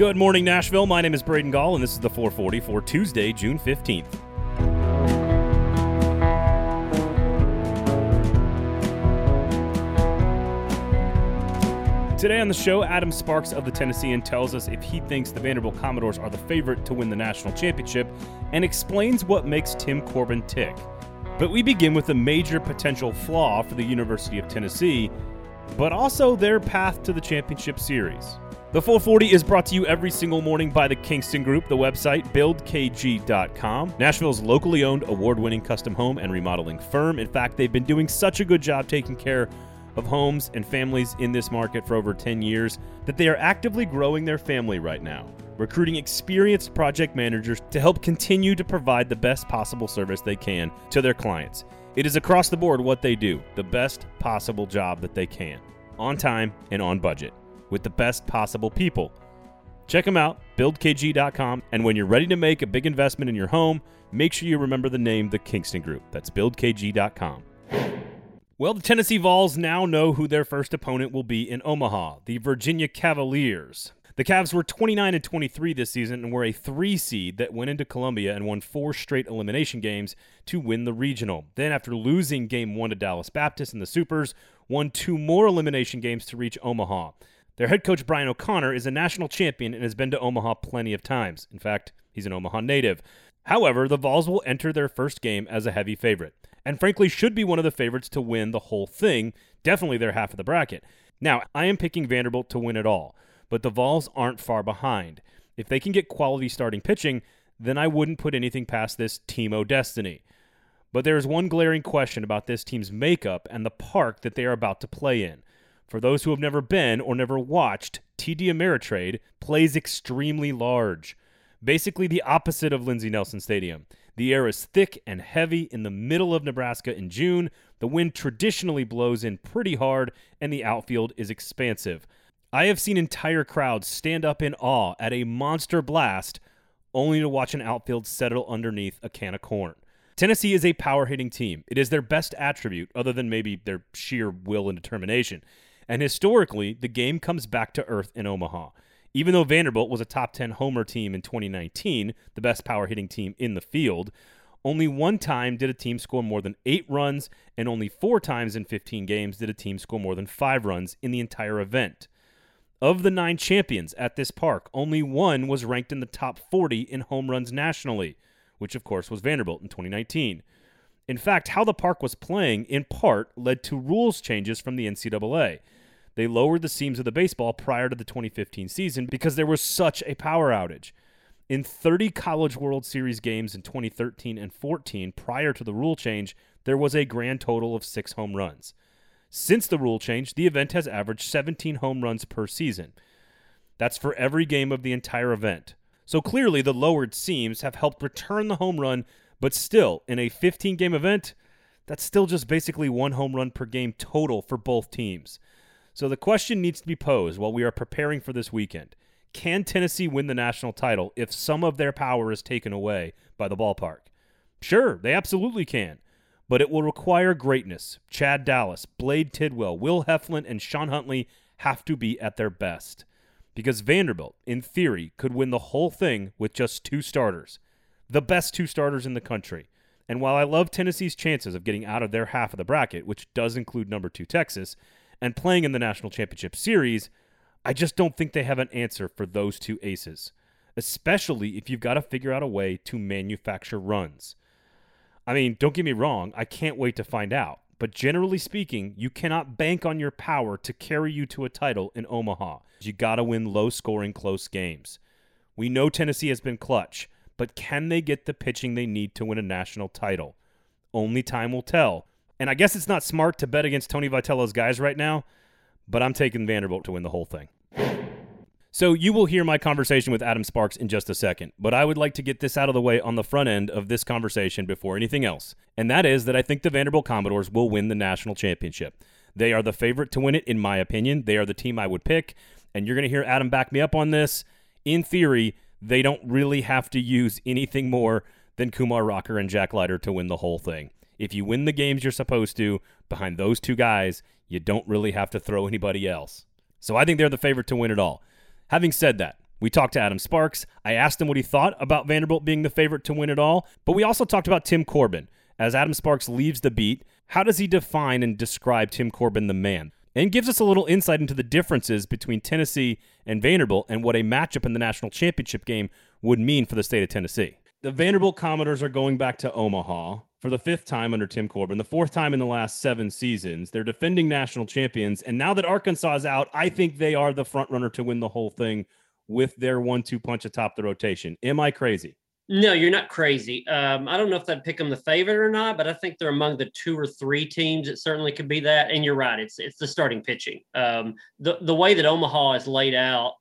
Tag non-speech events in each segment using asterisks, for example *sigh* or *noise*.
Good morning, Nashville. My name is Braden Gall, and this is the 440 for Tuesday, June 15th. Today on the show, Adam Sparks of the Tennessean tells us if he thinks the Vanderbilt Commodores are the favorite to win the national championship and explains what makes Tim Corbin tick. But we begin with a major potential flaw for the University of Tennessee, but also their path to the championship series. The 440 is brought to you every single morning by the Kingston Group, the website buildkg.com, Nashville's locally owned award winning custom home and remodeling firm. In fact, they've been doing such a good job taking care of homes and families in this market for over 10 years that they are actively growing their family right now, recruiting experienced project managers to help continue to provide the best possible service they can to their clients. It is across the board what they do, the best possible job that they can, on time and on budget, with the best possible people. Check them out, buildkg.com, and when you're ready to make a big investment in your home, make sure you remember the name The Kingston Group. That's buildkg.com. Well, the Tennessee Vols now know who their first opponent will be in Omaha, the Virginia Cavaliers. The Cavs were 29 and 23 this season and were a 3 seed that went into Columbia and won four straight elimination games to win the regional. Then after losing game 1 to Dallas Baptist in the Supers, won two more elimination games to reach Omaha. Their head coach Brian O'Connor is a national champion and has been to Omaha plenty of times. In fact, he's an Omaha native. However, the Vols will enter their first game as a heavy favorite and frankly should be one of the favorites to win the whole thing, definitely their half of the bracket. Now, I am picking Vanderbilt to win it all, but the Vols aren't far behind. If they can get quality starting pitching, then I wouldn't put anything past this Team O destiny. But there is one glaring question about this team's makeup and the park that they are about to play in. For those who have never been or never watched, TD Ameritrade plays extremely large, basically the opposite of Lindsey Nelson Stadium. The air is thick and heavy in the middle of Nebraska in June. The wind traditionally blows in pretty hard, and the outfield is expansive. I have seen entire crowds stand up in awe at a monster blast, only to watch an outfield settle underneath a can of corn. Tennessee is a power hitting team. It is their best attribute, other than maybe their sheer will and determination. And historically, the game comes back to earth in Omaha. Even though Vanderbilt was a top 10 homer team in 2019, the best power hitting team in the field, only one time did a team score more than eight runs, and only four times in 15 games did a team score more than five runs in the entire event. Of the nine champions at this park, only one was ranked in the top 40 in home runs nationally, which of course was Vanderbilt in 2019. In fact, how the park was playing, in part, led to rules changes from the NCAA. They lowered the seams of the baseball prior to the 2015 season because there was such a power outage. In 30 College World Series games in 2013 and 14, prior to the rule change, there was a grand total of six home runs. Since the rule change, the event has averaged 17 home runs per season. That's for every game of the entire event. So clearly, the lowered seams have helped return the home run, but still, in a 15 game event, that's still just basically one home run per game total for both teams. So the question needs to be posed while we are preparing for this weekend. Can Tennessee win the national title if some of their power is taken away by the ballpark? Sure, they absolutely can. But it will require greatness. Chad Dallas, Blade Tidwell, Will Heflin, and Sean Hunley have to be at their best. Because Vanderbilt, in theory, could win the whole thing with just two starters. The best two starters in the country. And while I love Tennessee's chances of getting out of their half of the bracket, which does include number two Texas, and playing in the National Championship Series, I just don't think they have an answer for those two aces, especially if you've got to figure out a way to manufacture runs. I mean, don't get me wrong, I can't wait to find out. But generally speaking, you cannot bank on your power to carry you to a title in Omaha. You got to win low scoring, close games. We know Tennessee has been clutch, but can they get the pitching they need to win a national title? Only time will tell. And I guess it's not smart to bet against Tony Vitello's guys right now, but I'm taking Vanderbilt to win the whole thing. So you will hear my conversation with Adam Sparks in just a second, but I would like to get this out of the way on the front end of this conversation before anything else. And that is that I think the Vanderbilt Commodores will win the national championship. They are the favorite to win it, in my opinion. They are the team I would pick, and you're going to hear Adam back me up on this. In theory, they don't really have to use anything more than Kumar Rocker and Jack Leiter to win the whole thing. If you win the games you're supposed to behind those two guys, you don't really have to throw anybody else. So I think they're the favorite to win it all. Having said that, We talked to Adam Sparks. I asked him what he thought about Vanderbilt being the favorite to win it all, but we also talked about Tim Corbin. As Adam Sparks leaves the beat, how does he define and describe Tim Corbin the man? And gives us a little insight into the differences between Tennessee and Vanderbilt and what a matchup in the national championship game would mean for the state of Tennessee. The Vanderbilt Commodores are going back to Omaha for the fifth time under Tim Corbin, the fourth time in the last seven seasons. They're defending national champions. And now that Arkansas is out, I think they are the front runner to win the whole thing with their one two punch atop the rotation. Am I crazy? No, you're not crazy. Um, I don't know if I'd pick them the favorite or not, but I think they're among the two or three teams. It certainly could be that. And you're right; it's it's the starting pitching. Um, the the way that Omaha is laid out,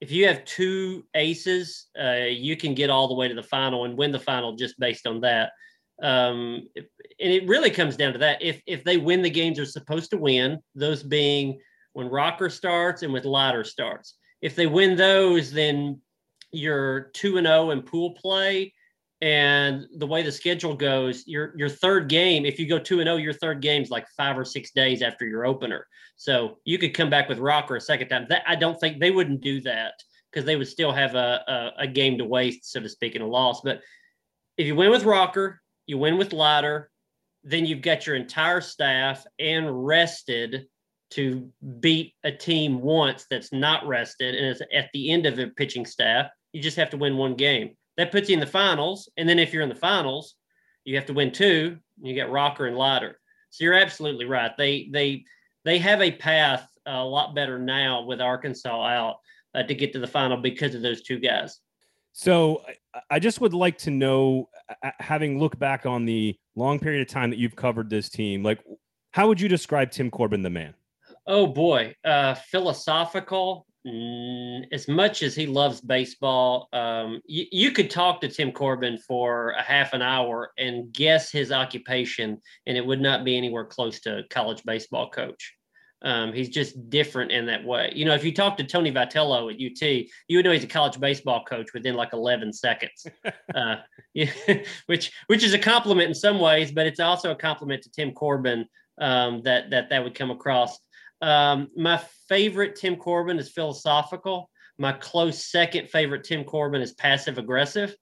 if you have two aces, uh, you can get all the way to the final and win the final just based on that. Um, and it really comes down to that. If if they win the games they're supposed to win, those being when Rocker starts and with Leiter starts if they win those, then you're two and zero oh in pool play. And the way the schedule goes, your your third game, if you go two and zero, oh, your third game is like five or six days after your opener. So you could come back with Rocker a second time. That I don't think they wouldn't do that because they would still have a, a, a game to waste, so to speak, in a loss. But if you win with Rocker, you win with Leiter then you've got your entire staff and rested to beat a team once that's not rested and is at the end of a pitching staff. You just have to win one game. That puts you in the finals. And then if you're in the finals, you have to win two. You get Rocker and Leiter. So you're absolutely right. They they they have a path a lot better now with Arkansas out uh, to get to the final because of those two guys. So I just would like to know, having looked back on the long period of time that you've covered this team, like how would you describe Tim Corbin, the man? Oh boy, uh, philosophical. Mm, as much as he loves baseball, um, y- you could talk to Tim Corbin for a half an hour and guess his occupation, and it would not be anywhere close to college baseball coach. Um, he's just different in that way. You know, if you talk to Tony Vitello at UT, you would know he's a college baseball coach within like 11 seconds, *laughs* uh, yeah, *laughs* which which is a compliment in some ways, but it's also a compliment to Tim Corbin um, that that that would come across. Um, my favorite Tim Corbin is philosophical. My close second favorite Tim Corbin is passive aggressive.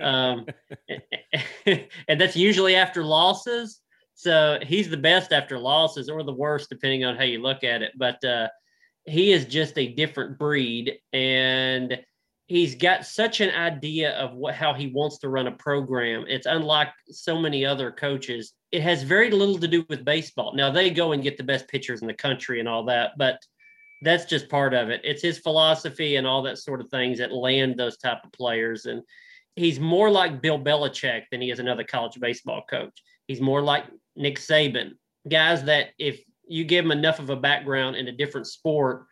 Um, *laughs* and that's usually after losses. So he's the best after losses or the worst, depending on how you look at it. But uh, he is just a different breed. And he's got such an idea of what how he wants to run a program. It's unlike so many other coaches. It has very little to do with baseball. Now they go and get the best pitchers in the country and all that, but that's just part of it. It's his philosophy and all that sort of things that land those type of players. And he's more like Bill Belichick than he is another college baseball coach. He's more like Nick Saban, guys that if you give them enough of a background in a different sport,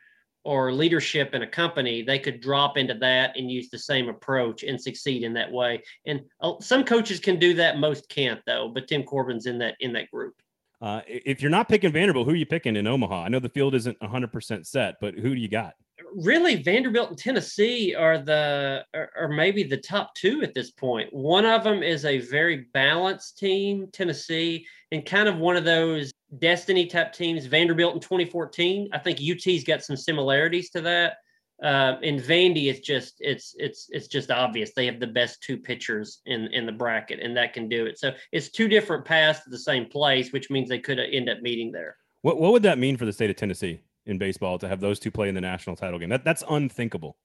or leadership in a company, they could drop into that and use the same approach and succeed in that way. And uh, some coaches can do that, most can't though. But Tim Corbin's in that in that group. Uh, if you're not picking Vanderbilt, who are you picking in Omaha? I know the field isn't 100% set, but who do you got? Really, Vanderbilt and Tennessee are the are maybe the top two at this point. One of them is a very balanced team, Tennessee, and kind of one of those destiny type teams. Vanderbilt in 2014, I think UT's got some similarities to that. Uh, in Vandy, it's just it's it's it's just obvious they have the best two pitchers in in the bracket, and that can do it. So it's two different paths to the same place, which means they could end up meeting there. What what would that mean for the state of Tennessee in baseball to have those two play in the national title game? That that's unthinkable.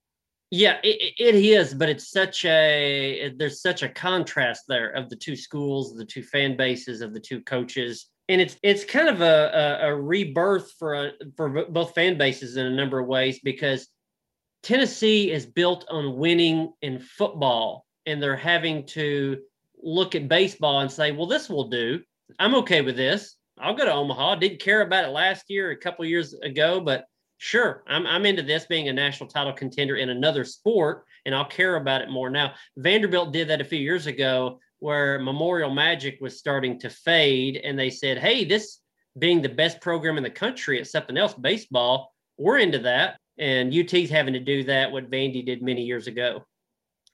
Yeah, it, it is, but it's such a there's such a contrast there of the two schools, the two fan bases, of the two coaches and it's it's kind of a, a, a rebirth for a, for both fan bases in a number of ways because Tennessee is built on winning in football, and they're having to look at baseball and say, "Well, this will do. I'm okay with this. I'll go to Omaha. Didn't care about it last year, a couple years ago, but sure, I'm I'm into this being a national title contender in another sport, and I'll care about it more now." Vanderbilt did that a few years ago where Memorial Magic was starting to fade, and they said, "Hey, this being the best program in the country at something else, baseball, we're into that." And UT's having to do that what Vandy did many years ago.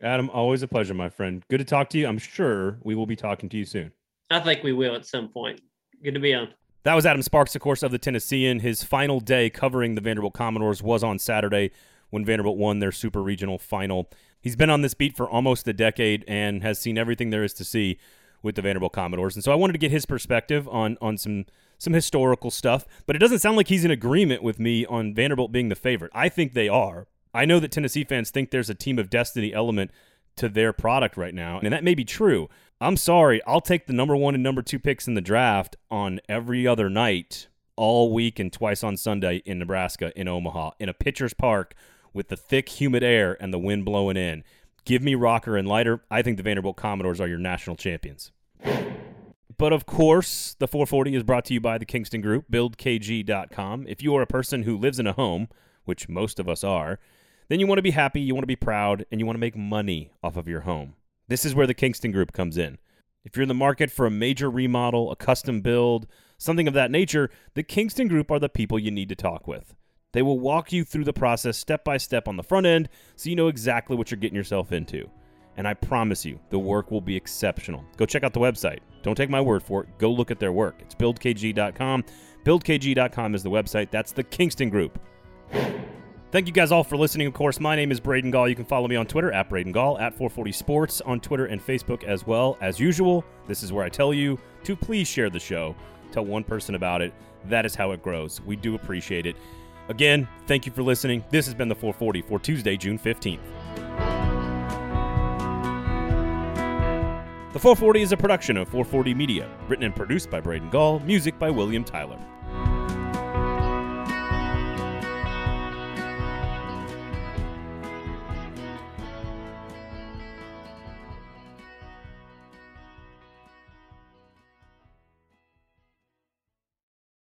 Adam, always a pleasure, my friend. Good to talk to you. I'm sure we will be talking to you soon. I think we will at some point. Good to be on. That was Adam Sparks, of course, of the Tennessean. His final day covering the Vanderbilt Commodores was on Saturday when Vanderbilt won their super regional final. He's been on this beat for almost a decade and has seen everything there is to see with the Vanderbilt Commodores. And so I wanted to get his perspective on on some some historical stuff, but it doesn't sound like he's in agreement with me on Vanderbilt being the favorite. I think they are. I know that Tennessee fans think there's a team of destiny element to their product right now, and that may be true. I'm sorry, I'll take the number 1 and number 2 picks in the draft on every other night all week and twice on Sunday in Nebraska in Omaha in a pitcher's park with the thick humid air and the wind blowing in. Give me Rocker and Leiter. I think the Vanderbilt Commodores are your national champions. But of course, the 440 is brought to you by the Kingston Group, buildkg.com. If you are a person who lives in a home, which most of us are, then you want to be happy, you want to be proud, and you want to make money off of your home. This is where the Kingston Group comes in. If you're in the market for a major remodel, a custom build, something of that nature, the Kingston Group are the people you need to talk with. They will walk you through the process step by step on the front end so you know exactly what you're getting yourself into. And I promise you, the work will be exceptional. Go check out the website. Don't take my word for it. Go look at their work. It's buildkg.com. Buildkg.com is the website. That's the Kingston Group. Thank you guys all for listening. Of course, my name is Braden Gall. You can follow me on Twitter at Braden Gall, at 440 Sports on Twitter and Facebook as well. As usual, this is where I tell you to please share the show. Tell one person about it. That is how it grows. We do appreciate it. Again, thank you for listening. This has been the 440 for Tuesday, June 15th. The 440 is a production of 440 Media, written and produced by Braden Gall, music by William Tyler.